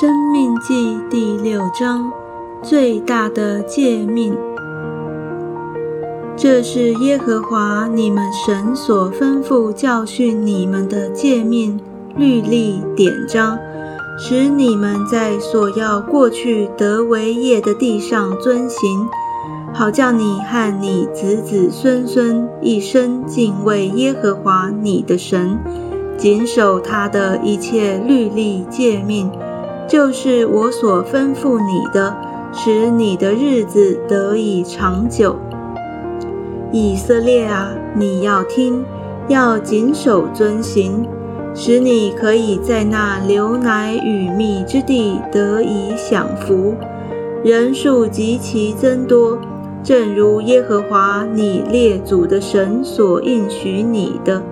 生命记第六章最大的诫命，这是耶和华你们神所吩咐教训你们的诫命、律例、典章，使你们在所要过去得为业的地上遵行，好叫你和你子子孙孙一生敬畏耶和华你的神，谨守他的一切律例诫命。就是我所吩咐你的，使你的日子得以长久。以色列啊，你要听，要谨守遵行，使你可以在那流奶与蜜之地得以享福，人数极其增多，正如耶和华你列祖的神所应许你的。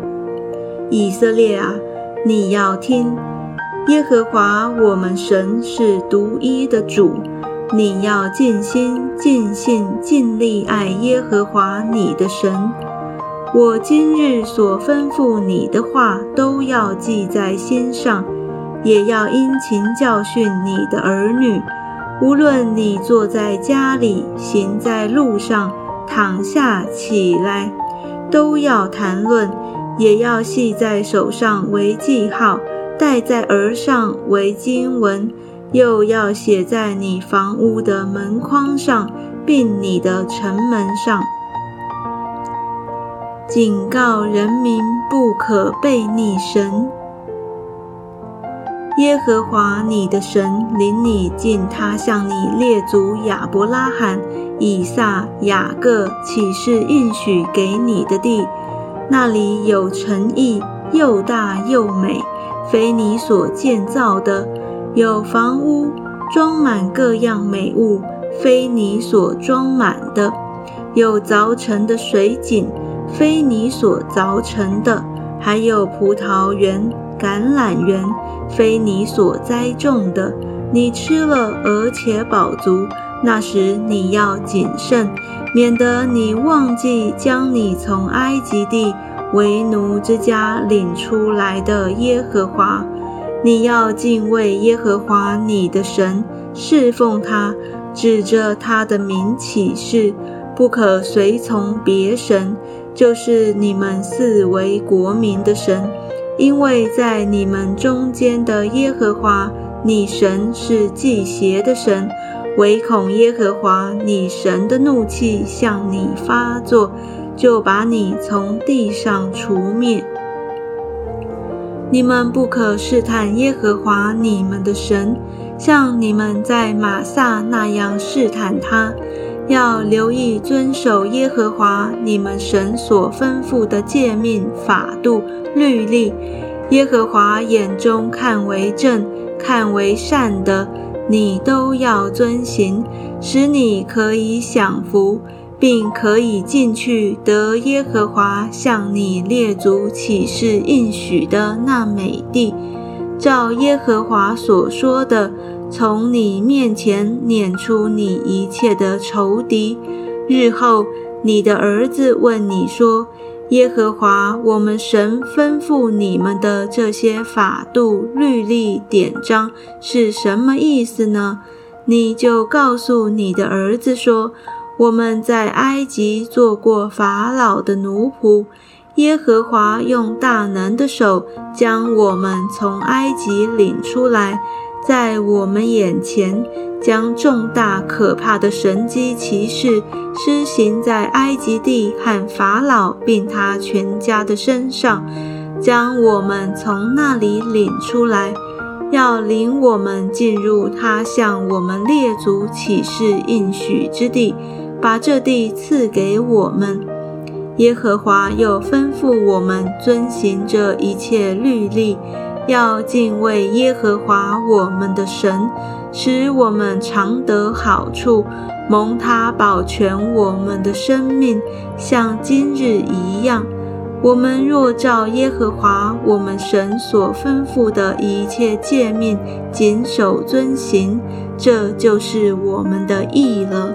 以色列啊，你要听。耶和华我们神是独一的主，你要尽心、尽性、尽力爱耶和华你的神。我今日所吩咐你的话，都要记在心上，也要殷勤教训你的儿女。无论你坐在家里，行在路上，躺下起来，都要谈论，也要系在手上为记号。戴在额上为经文，又要写在你房屋的门框上，并你的城门上，警告人民不可背逆神。耶和华你的神领你进他向你列祖亚伯拉罕、以撒、雅各起誓应许给你的地，那里有诚意，又大又美。非你所建造的，有房屋装满各样美物；非你所装满的，有凿成的水井；非你所凿成的，还有葡萄园、橄榄园；非你所栽种的，你吃了而且饱足。那时你要谨慎，免得你忘记将你从埃及地。为奴之家领出来的耶和华，你要敬畏耶和华你的神，侍奉他，指着他的名起誓，不可随从别神，就是你们四为国民的神，因为在你们中间的耶和华你神是祭邪的神，唯恐耶和华你神的怒气向你发作。就把你从地上除灭。你们不可试探耶和华你们的神，像你们在玛撒那样试探他。要留意遵守耶和华你们神所吩咐的诫命、法度、律例。耶和华眼中看为正、看为善的，你都要遵行，使你可以享福。并可以进去得耶和华向你列祖起誓应许的那美地，照耶和华所说的，从你面前撵出你一切的仇敌。日后你的儿子问你说：“耶和华我们神吩咐你们的这些法度、律例、典章是什么意思呢？”你就告诉你的儿子说。我们在埃及做过法老的奴仆，耶和华用大能的手将我们从埃及领出来，在我们眼前将重大可怕的神机骑士施行在埃及地和法老并他全家的身上，将我们从那里领出来，要领我们进入他向我们列祖起誓应许之地。把这地赐给我们，耶和华又吩咐我们遵行这一切律例，要敬畏耶和华我们的神，使我们常得好处，蒙他保全我们的生命，像今日一样。我们若照耶和华我们神所吩咐的一切诫命谨守遵行，这就是我们的义了。